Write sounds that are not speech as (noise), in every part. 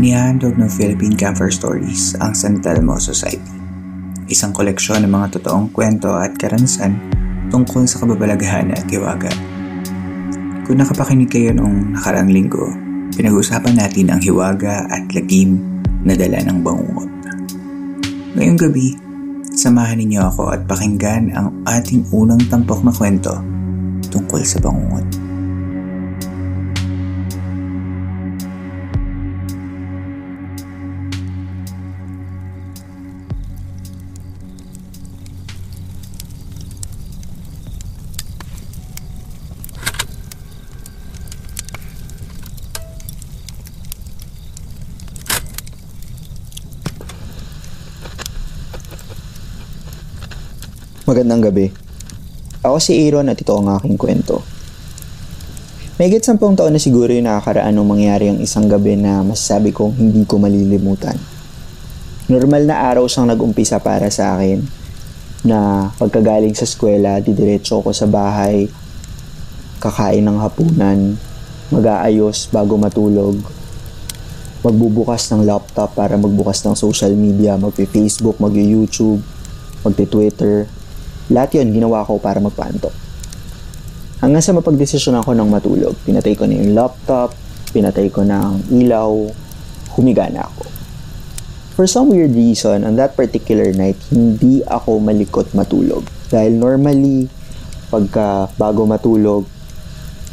Inihandog ng Philippine Camper Stories ang San Telmo Society. Isang koleksyon ng mga totoong kwento at karanasan tungkol sa kababalaghan at hiwaga. Kung nakapakinig kayo noong nakarang linggo, pinag-usapan natin ang hiwaga at lagim na dala ng bangungot. Ngayong gabi, samahan ninyo ako at pakinggan ang ating unang tampok na kwento tungkol sa bangungot. Magandang gabi. Ako si Aaron at ito ang aking kwento. May sampung taon na siguro yung nakakaraan nung mangyari ang isang gabi na masasabi kong hindi ko malilimutan. Normal na araw siyang nag-umpisa para sa akin na pagkagaling sa eskwela, didiretso ko sa bahay, kakain ng hapunan, mag-aayos bago matulog, magbubukas ng laptop para magbukas ng social media, mag-Facebook, mag-YouTube, mag-Twitter, lahat yun ginawa ko para magpaantok. Hanggang sa mapagdesisyon ako ng matulog, pinatay ko na yung laptop, pinatay ko na ang ilaw, humiga na ako. For some weird reason, on that particular night, hindi ako malikot matulog. Dahil normally, pagka bago matulog,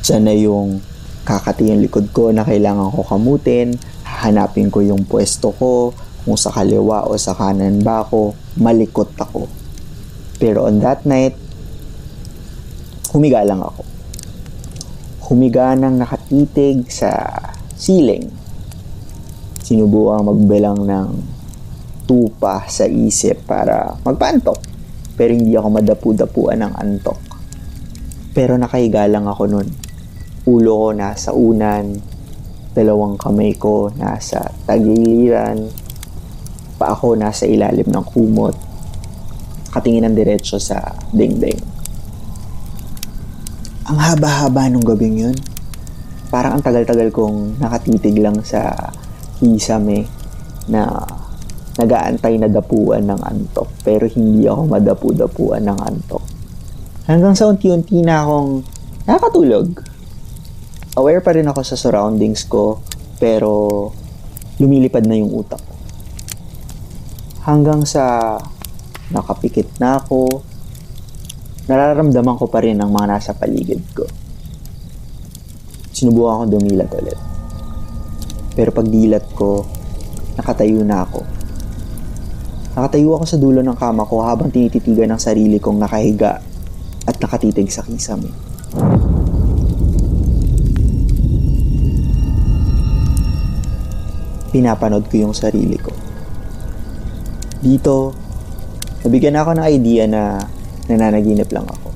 dyan na yung kakati yung likod ko na kailangan ko kamutin, hahanapin ko yung pwesto ko, kung sa kaliwa o sa kanan ba ako, malikot ako. Pero on that night, humiga lang ako. Humiga nang nakatitig sa ceiling. Sinubukan magbilang ng tupa sa isip para magpantok. Pero hindi ako madapu-dapuan ng antok. Pero nakahiga lang ako nun. Ulo ko nasa unan, dalawang kamay ko nasa tagiliran, pa ako nasa ilalim ng kumot nakatingin ng diretsyo sa dingding. Ang haba-haba nung gabing yun. Parang ang tagal-tagal kong nakatitig lang sa kisame na nagaantay na dapuan ng antok pero hindi ako madapu-dapuan ng antok. Hanggang sa unti-unti na akong nakatulog. Aware pa rin ako sa surroundings ko pero lumilipad na yung utak ko. Hanggang sa nakapikit na ako, nararamdaman ko pa rin ang mga nasa paligid ko. Sinubukan ko dumilat ulit. Pero pag dilat ko, nakatayo na ako. Nakatayo ako sa dulo ng kama ko habang tinititigan ng sarili kong nakahiga at nakatitig sa kisame. Pinapanood ko yung sarili ko. Dito, nabigyan ako ng idea na nananaginip lang ako.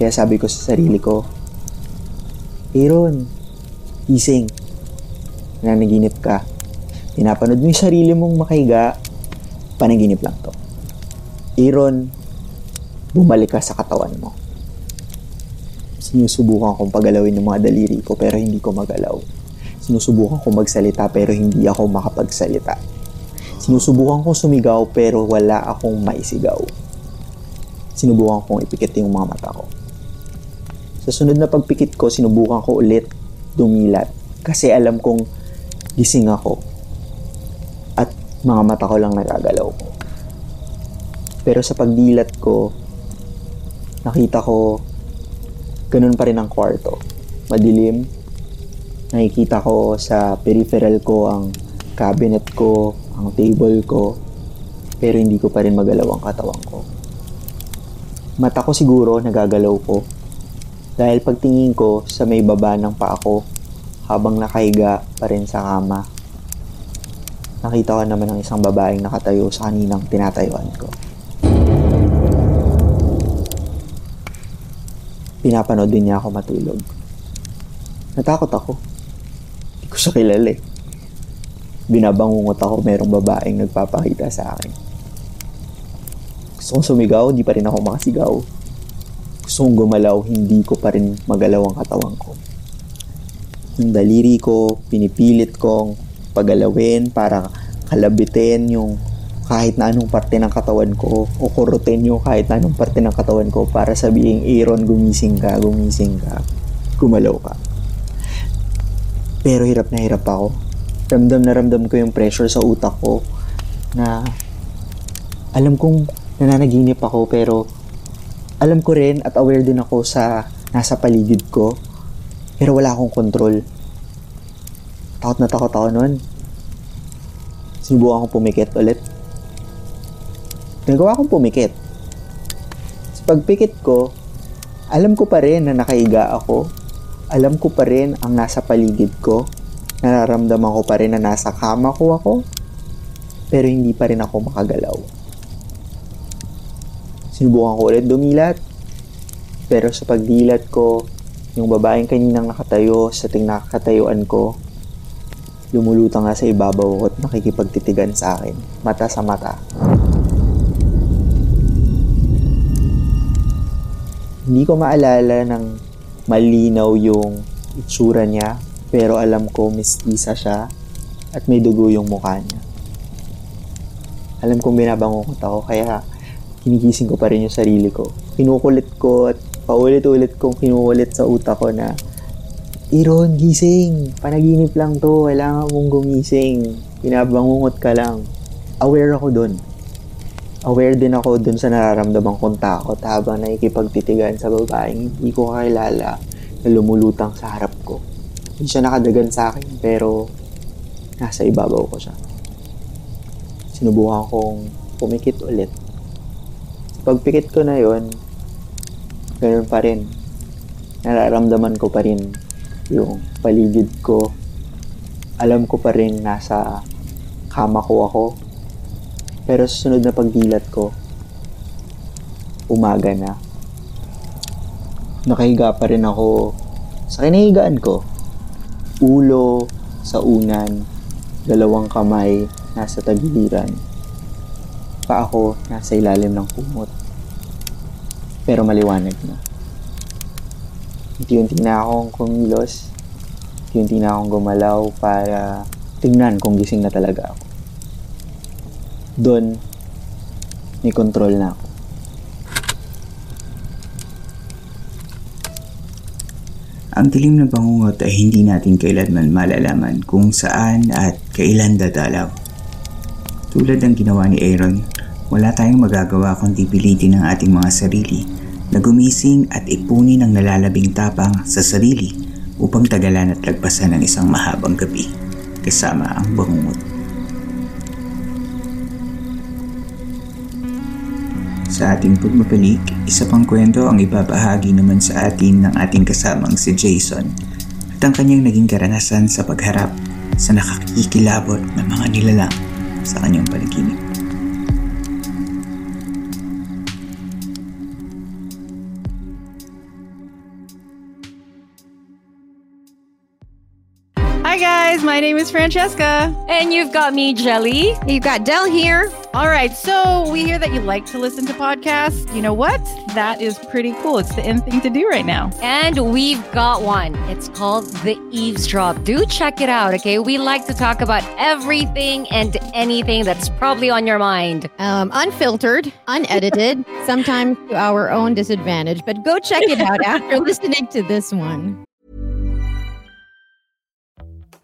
Kaya sabi ko sa sarili ko, Aaron, gising. Nananaginip ka. Pinapanood mo yung sarili mong makahiga, panaginip lang to. Aaron, bumalik ka sa katawan mo. Sinusubukan kong pagalawin ng mga daliri ko pero hindi ko magalaw. Sinusubukan ko magsalita pero hindi ako makapagsalita. Sinusubukan kong sumigaw pero wala akong maisigaw. Sinubukan kong ipikit yung mga mata ko. Sa sunod na pagpikit ko, sinubukan ko ulit dumilat kasi alam kong gising ako at mga mata ko lang nagagalaw. Pero sa pagdilat ko, nakita ko ganun pa rin ang kwarto. Madilim. Nakikita ko sa peripheral ko ang cabinet ko, ang table ko, pero hindi ko pa rin magalaw ang katawan ko. Mata ko siguro nagagalaw ko dahil pagtingin ko sa may baba ng paa ko habang nakahiga pa rin sa kama. Nakita ko naman ang isang babaeng nakatayo sa kaninang tinatayuan ko. Pinapanood din niya ako matulog. Natakot ako. Hindi ko siya kilala eh. Binabangungot ako merong babaeng nagpapakita sa akin. Gusto kong sumigaw, di pa rin ako makasigaw. Gusto kong gumalaw, hindi ko pa rin magalaw ang katawan ko. Yung daliri ko, pinipilit kong pagalawin para kalabitin yung kahit na anong parte ng katawan ko o kurutin yung kahit na anong parte ng katawan ko para sabihin, Aaron, gumising ka, gumising ka, gumalaw ka. Pero hirap na hirap ako. Ramdam na ramdam ko yung pressure sa utak ko na alam kong nananaginip ako pero alam ko rin at aware din ako sa nasa paligid ko pero wala akong control. Takot na takot ako noon. Sinubukan ko pumikit ulit. Nagawa kong pumikit. Sa pagpikit ko, alam ko pa rin na nakaiga ako. Alam ko pa rin ang nasa paligid ko. Nararamdaman ko pa rin na nasa kama ko ako. Pero hindi pa rin ako makagalaw. Sinubukan ko ulit dumilat. Pero sa pagdilat ko, yung babaeng kaninang nakatayo sa ting nakatayuan ko, lumulutang nga sa ibabaw ko at nakikipagtitigan sa akin, mata sa mata. Hindi ko maalala ng malinaw yung itsura niya, pero alam ko mistisa siya at may dugo yung mukha niya. Alam kong binabangungot ako, kaya kinigising ko pa rin yung sarili ko. Kinukulit ko at paulit-ulit kong kinukulit sa utak ko na Iron, gising! Panaginip lang to. Kailangan mong gumising. Binabangungot ka lang. Aware ako dun aware din ako dun sa nararamdaman kong takot habang nakikipagtitigan sa babaeng hindi ko kakilala na lumulutang sa harap ko. Hindi siya nakadagan sa akin pero nasa ibabaw ko siya. Sinubukan kong pumikit ulit. Pagpikit ko na yon, ganoon pa rin. Nararamdaman ko pa rin yung paligid ko. Alam ko pa rin nasa kama ko ako pero sa sunod na pagdilat ko, umaga na. Nakahiga pa rin ako sa kinahigaan ko. Ulo sa unan, dalawang kamay nasa tagiliran. Pa ako nasa ilalim ng kumot. Pero maliwanag na. Unti-unti na akong kumilos. Unti-unti na akong gumalaw para tingnan kung gising na talaga ako doon, may control na ako. Ang dilim na bangungot ay hindi natin kailanman malalaman kung saan at kailan dadalaw. Tulad ng ginawa ni Aaron, wala tayong magagawa kundi pilitin ang ating mga sarili na gumising at ipunin ang nalalabing tapang sa sarili upang tagalan at lagpasan ng isang mahabang gabi kasama ang bangungot. Sa ating pagbabalik, isa pang kwento ang ibabahagi naman sa atin ng ating kasamang si Jason at ang kanyang naging karanasan sa pagharap sa nakakikilabot ng mga nilalang sa kanyang panaginip. Hi guys, my name is Francesca. And you've got me, Jelly. You've got Dell here. All right. So we hear that you like to listen to podcasts. You know what? That is pretty cool. It's the in thing to do right now. And we've got one. It's called The Eavesdrop. Do check it out, okay? We like to talk about everything and anything that's probably on your mind. Um, unfiltered, unedited, (laughs) sometimes to our own disadvantage. But go check it out after (laughs) listening to this one.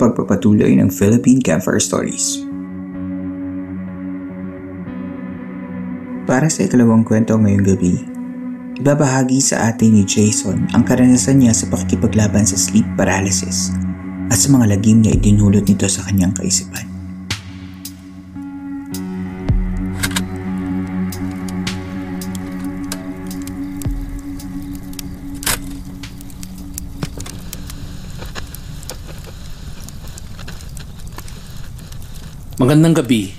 Pagpapatuloy ng Philippine Campfire Stories. Para sa ikalawang kwento ngayong gabi, ibabahagi sa atin ni Jason ang karanasan niya sa pakikipaglaban sa sleep paralysis at sa mga lagim na idinulot nito sa kanyang kaisipan. Magandang gabi.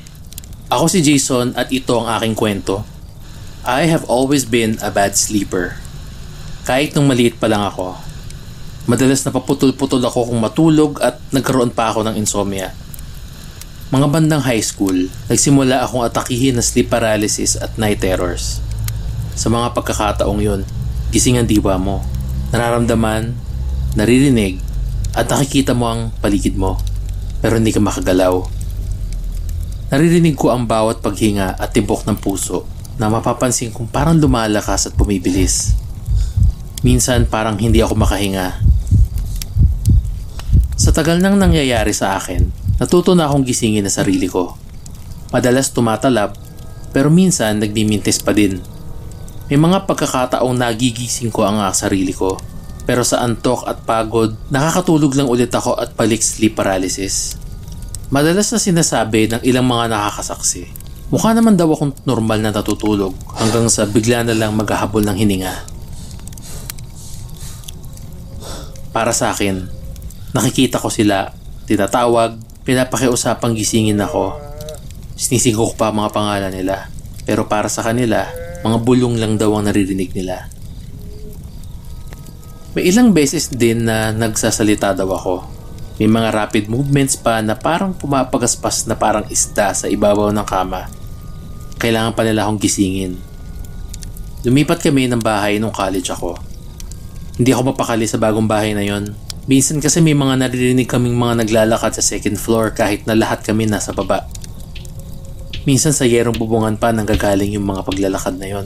Ako si Jason at ito ang aking kwento. I have always been a bad sleeper. Kahit nung maliit pa lang ako. Madalas napaputol-putol ako kung matulog at nagkaroon pa ako ng insomnia. Mga bandang high school, nagsimula akong atakihin na sleep paralysis at night terrors. Sa mga pagkakataong yun, gising ang diwa mo. Nararamdaman, naririnig, at nakikita mo ang paligid mo. Pero hindi ka makagalaw Naririnig ko ang bawat paghinga at tibok ng puso na mapapansin kong parang lumalakas at bumibilis. Minsan parang hindi ako makahinga. Sa tagal nang nangyayari sa akin, natuto na akong gisingin na sarili ko. Madalas tumatalab, pero minsan nagmimintis pa din. May mga pagkakataong nagigising ko ang sarili ko, pero sa antok at pagod, nakakatulog lang ulit ako at balik sleep paralysis. Madalas na sinasabi ng ilang mga nakakasaksi. Mukha naman daw akong normal na natutulog hanggang sa bigla na lang maghahabol ng hininga. Para sa akin, nakikita ko sila, tinatawag, pinapakiusapang gisingin ako. Sinisigaw ko pa mga pangalan nila. Pero para sa kanila, mga bulong lang daw ang naririnig nila. May ilang beses din na nagsasalita daw ako may mga rapid movements pa na parang pumapagaspas na parang isda sa ibabaw ng kama. Kailangan pa nila akong gisingin. Lumipat kami ng bahay nung college ako. Hindi ako mapakali sa bagong bahay na yon. Minsan kasi may mga naririnig kaming mga naglalakad sa second floor kahit na lahat kami nasa baba. Minsan sa yerong bubungan pa nang gagaling yung mga paglalakad na yon.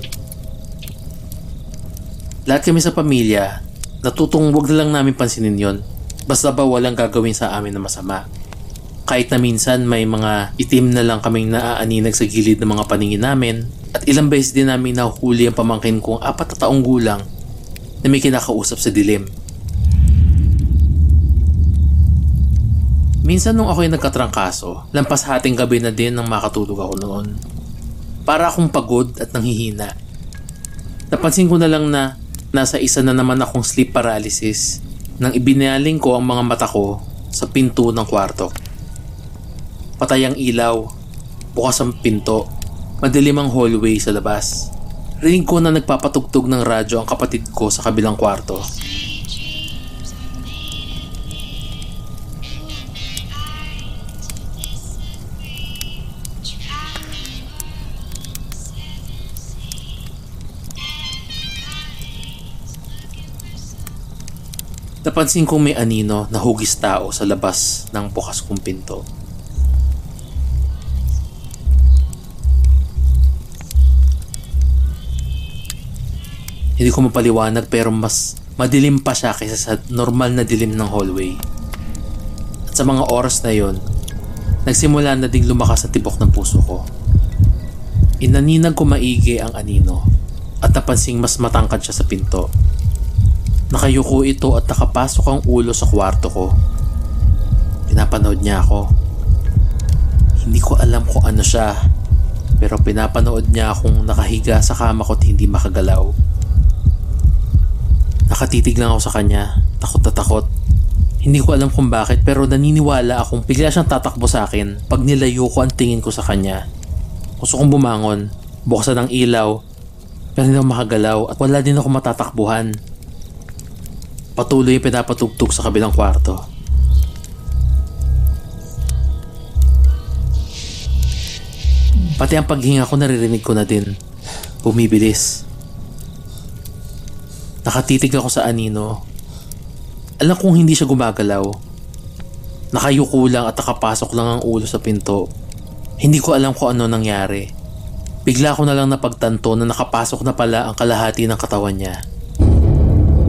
Lahat kami sa pamilya, natutong wag na lang namin pansinin yon Basta ba walang gagawin sa amin na masama. Kahit na minsan may mga itim na lang kaming naaaninag sa gilid ng mga paningin namin at ilang beses din namin nahuhuli ang pamangkin kong apat na taong gulang na may kinakausap sa dilim. Minsan nung ako'y nagkatrangkaso, lampas hating gabi na din nang makatulog ako noon. Para akong pagod at nanghihina. Napansin ko na lang na nasa isa na naman akong sleep paralysis nang ibinaling ko ang mga mata ko sa pinto ng kwarto. Patay ang ilaw, bukas ang pinto, madilim ang hallway sa labas. Rinig ko na nagpapatugtog ng radyo ang kapatid ko sa kabilang kwarto. Napansin kong may anino na hugis tao sa labas ng bukas kong pinto. Hindi ko mapaliwanag pero mas madilim pa siya kaysa sa normal na dilim ng hallway. At sa mga oras na yon, nagsimula na ding lumakas ang tibok ng puso ko. Inaninag ko maigi ang anino at napansing mas matangkad siya sa pinto. Nakayuko ito at nakapasok ang ulo sa kwarto ko. Pinapanood niya ako. Hindi ko alam kung ano siya, pero pinapanood niya akong nakahiga sa kama ko at hindi makagalaw. Nakatitig lang ako sa kanya, takot na takot. Hindi ko alam kung bakit pero naniniwala akong bigla siyang tatakbo sa akin pag nilayo ko ang tingin ko sa kanya. Gusto kong bumangon, buksan ang ilaw, pero hindi ako makagalaw at wala din ako matatakbuhan. Patuloy yung pinapatugtog sa kabilang kwarto. Pati ang paghinga ko naririnig ko na din. Bumibilis. Nakatitig ako sa anino. Alam kong hindi siya gumagalaw. Nakayuko lang at nakapasok lang ang ulo sa pinto. Hindi ko alam kung ano nangyari. Bigla ko na lang napagtanto na nakapasok na pala ang kalahati ng katawan niya.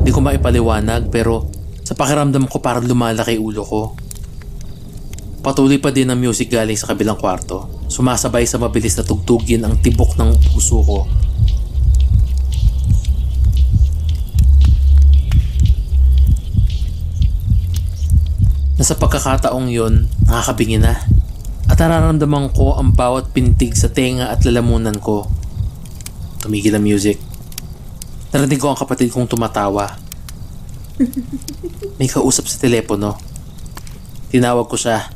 Hindi ko maipaliwanag pero sa pakiramdam ko parang lumalaki ulo ko. Patuloy pa din ang music galing sa kabilang kwarto. Sumasabay sa mabilis na tugtugin ang tibok ng puso ko. Nasa pagkakataong yon, nakakabingi na. At nararamdaman ko ang bawat pintig sa tenga at lalamunan ko. Tumigil ang music. Narinig ko ang kapatid kong tumatawa. (laughs) May kausap sa telepono. Tinawag ko siya.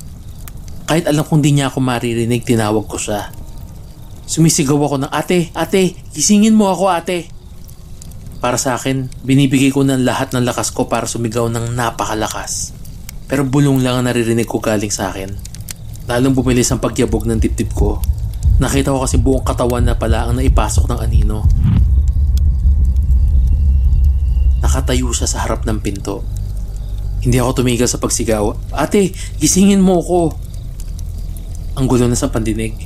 Kahit alam kong di niya ako maririnig, tinawag ko siya. Sumisigaw ako ng, Ate, ate, gisingin mo ako ate. Para sa akin, binibigay ko ng lahat ng lakas ko para sumigaw ng napakalakas. Pero bulong lang ang naririnig ko galing sa akin. Lalong bumilis ang pagyabog ng dibdib ko. Nakita ko kasi buong katawan na pala ang naipasok ng anino. Nakatayo siya sa harap ng pinto. Hindi ako tumigil sa pagsigaw. Ate, gisingin mo ako. Ang gulo na sa pandinig.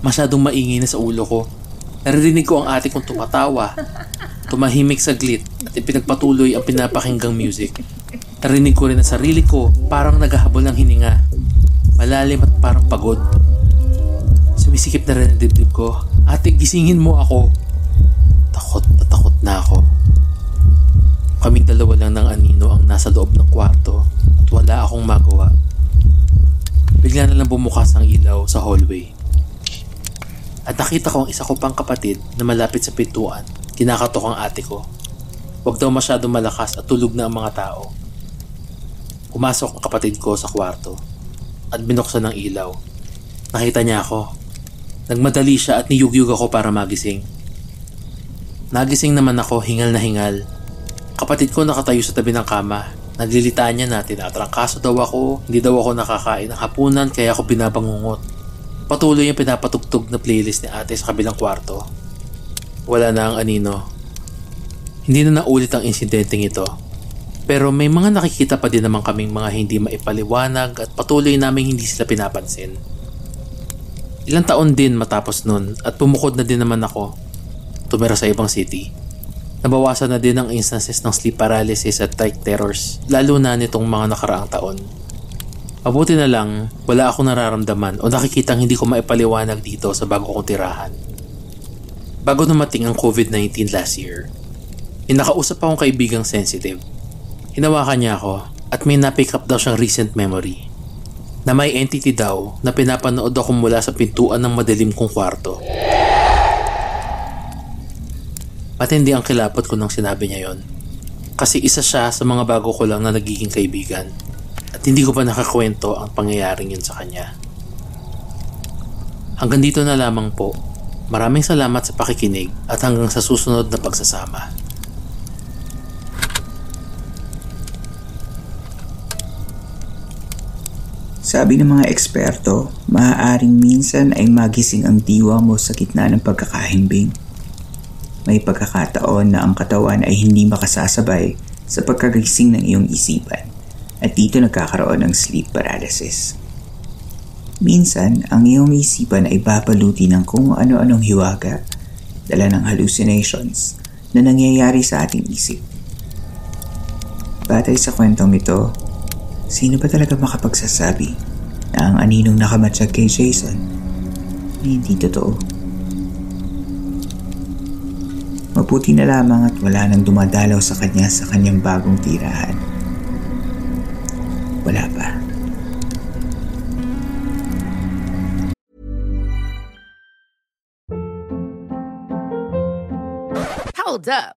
Masyadong maingay na sa ulo ko. Naririnig ko ang ate kong tumatawa. Tumahimik saglit at ipinagpatuloy ang pinapakinggang music. Narinig ko rin ang sarili ko parang naghahabol ng hininga. Malalim at parang pagod. Sumisikip na rin ang dibdib ko. Ate, gisingin mo ako. Takot na takot na ako. Kaming dalawa lang ng anino ang nasa loob ng kwarto at wala akong magawa. Bigla na lang bumukas ang ilaw sa hallway. At nakita ko ang isa ko pang kapatid na malapit sa pintuan. Kinakatok ang ate ko. Huwag daw masyadong malakas at tulog na ang mga tao. Pumasok ang kapatid ko sa kwarto at binuksan ng ilaw. Nakita niya ako. Nagmadali siya at niyugyug ako para magising. Nagising naman ako hingal na hingal. Kapatid ko nakatayo sa tabi ng kama. Naglilitaan niya na tinatrangkaso daw ako, hindi daw ako nakakain ng hapunan kaya ako binabangungot. Patuloy yung pinapatugtog na playlist ni ate sa kabilang kwarto. Wala na ang anino. Hindi na naulit ang insidenteng ito. Pero may mga nakikita pa din naman kaming mga hindi maipaliwanag at patuloy naming hindi sila pinapansin. Ilang taon din matapos nun at pumukod na din naman ako. Tumira sa ibang city. Nabawasan na din ang instances ng sleep paralysis at night terrors, lalo na nitong mga nakaraang taon. Mabuti na lang, wala akong nararamdaman o nakikitang hindi ko maipaliwanag dito sa bago kong tirahan. Bago dumating ang COVID-19 last year, may nakausap akong kaibigang sensitive. Hinawakan niya ako at may napick up daw siyang recent memory na may entity daw na pinapanood ako mula sa pintuan ng madilim kong kwarto. Matindi ang kilapot ko nang sinabi niya yon. Kasi isa siya sa mga bago ko lang na nagiging kaibigan at hindi ko pa nakakwento ang pangyayaring yun sa kanya. Hanggang dito na lamang po. Maraming salamat sa pakikinig at hanggang sa susunod na pagsasama. Sabi ng mga eksperto, maaaring minsan ay magising ang diwa mo sa gitna ng pagkakahimbing. May pagkakataon na ang katawan ay hindi makasasabay sa pagkagising ng iyong isipan at dito nagkakaroon ng sleep paralysis. Minsan, ang iyong isipan ay babaluti ng kung ano-anong hiwaga, dala ng hallucinations na nangyayari sa ating isip. Batay sa kwentong ito, sino ba talaga makapagsasabi na ang aninong nakamatsyag kay Jason ay hindi totoo? Mabuti na lamang at wala nang dumadalaw sa kanya sa kanyang bagong tirahan. Wala pa. Hold up.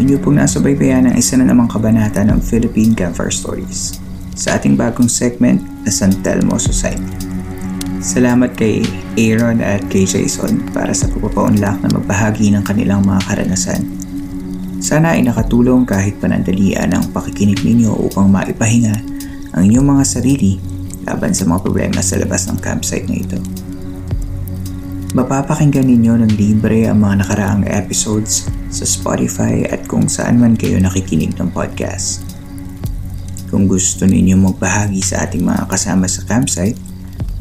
Inyo pong nasa baybayan ng isa na namang kabanata ng Philippine Campfire Stories sa ating bagong segment na San Telmo Society. Salamat kay Aaron at kay Jason para sa pagpapaunlak na magbahagi ng kanilang mga karanasan. Sana ay nakatulong kahit panandalian ang pakikinig ninyo upang maipahinga ang inyong mga sarili laban sa mga problema sa labas ng campsite na ito. Mapapakinggan ninyo ng libre ang mga nakaraang episodes sa Spotify at kung saan man kayo nakikinig ng podcast. Kung gusto ninyo magbahagi sa ating mga kasama sa campsite,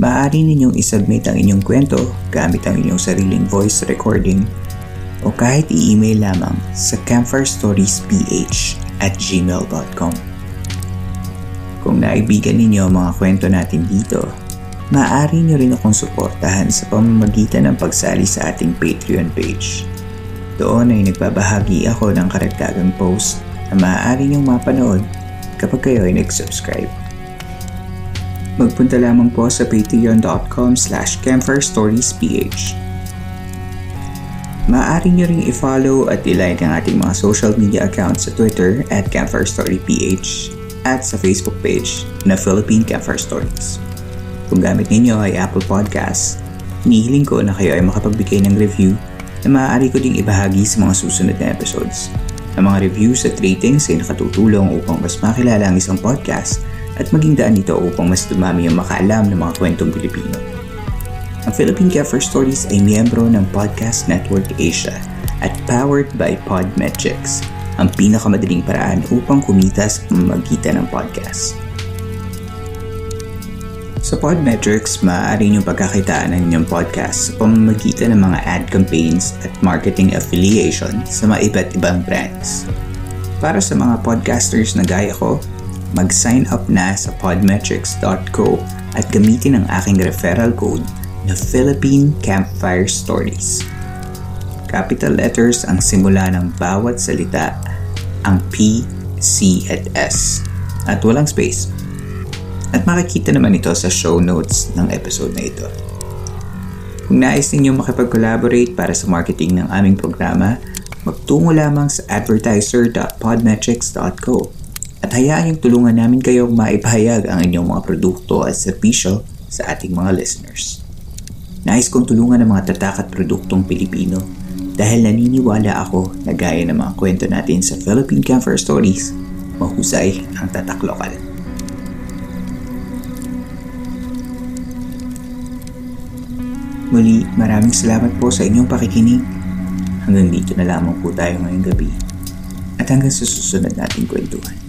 maaari ninyong isubmit ang inyong kwento gamit ang inyong sariling voice recording o kahit i-email lamang sa campfirestoriesph at gmail.com. Kung naibigan ninyo ang mga kwento natin dito, maaari nyo rin akong suportahan sa pamamagitan ng pagsali sa ating Patreon page. Doon ay nagbabahagi ako ng karagdagang post na maaari niyong mapanood kapag kayo ay nag-subscribe. Magpunta lamang po sa patreon.com slash campfirestoriesph. Maaari niyo ring i-follow at i-like ang ating mga social media accounts sa Twitter at campfirestoryph at sa Facebook page na Philippine Campfire Stories. Kung gamit ninyo ay Apple Podcasts, hinihiling ko na kayo ay makapagbigay ng review na maaari ko ding ibahagi sa mga susunod na episodes. Ang mga reviews at ratings ay nakatutulong upang mas makilala ang isang podcast at maging daan nito upang mas dumami ang makaalam ng mga kwentong Pilipino. Ang Philippine Campfire Stories ay miyembro ng Podcast Network Asia at powered by Podmetrics, ang pinakamadaling paraan upang kumita sa pamamagitan ng podcast. Sa Podmetrics, maaari niyong pagkakitaan ng inyong podcast sa pamamagitan ng mga ad campaigns at marketing affiliation sa mga iba't ibang brands. Para sa mga podcasters na gaya ko, mag-sign up na sa podmetrics.co at gamitin ang aking referral code na Philippine Campfire Stories. Capital letters ang simula ng bawat salita, ang P, C at S, at walang space at makikita naman ito sa show notes ng episode na ito. Kung nais ninyong makipag-collaborate para sa marketing ng aming programa, magtungo lamang sa advertiser.podmetrics.co at hayaan yung tulungan namin kayong maipahayag ang inyong mga produkto at servisyo sa ating mga listeners. Nais kong tulungan ang mga tatak at produktong Pilipino dahil naniniwala ako na gaya ng mga kwento natin sa Philippine Camper Stories, mahusay ang tatak lokal. Muli, maraming salamat po sa inyong pakikinig. Hanggang dito na lamang po tayo ngayong gabi. At hanggang sa susunod nating kwentuhan.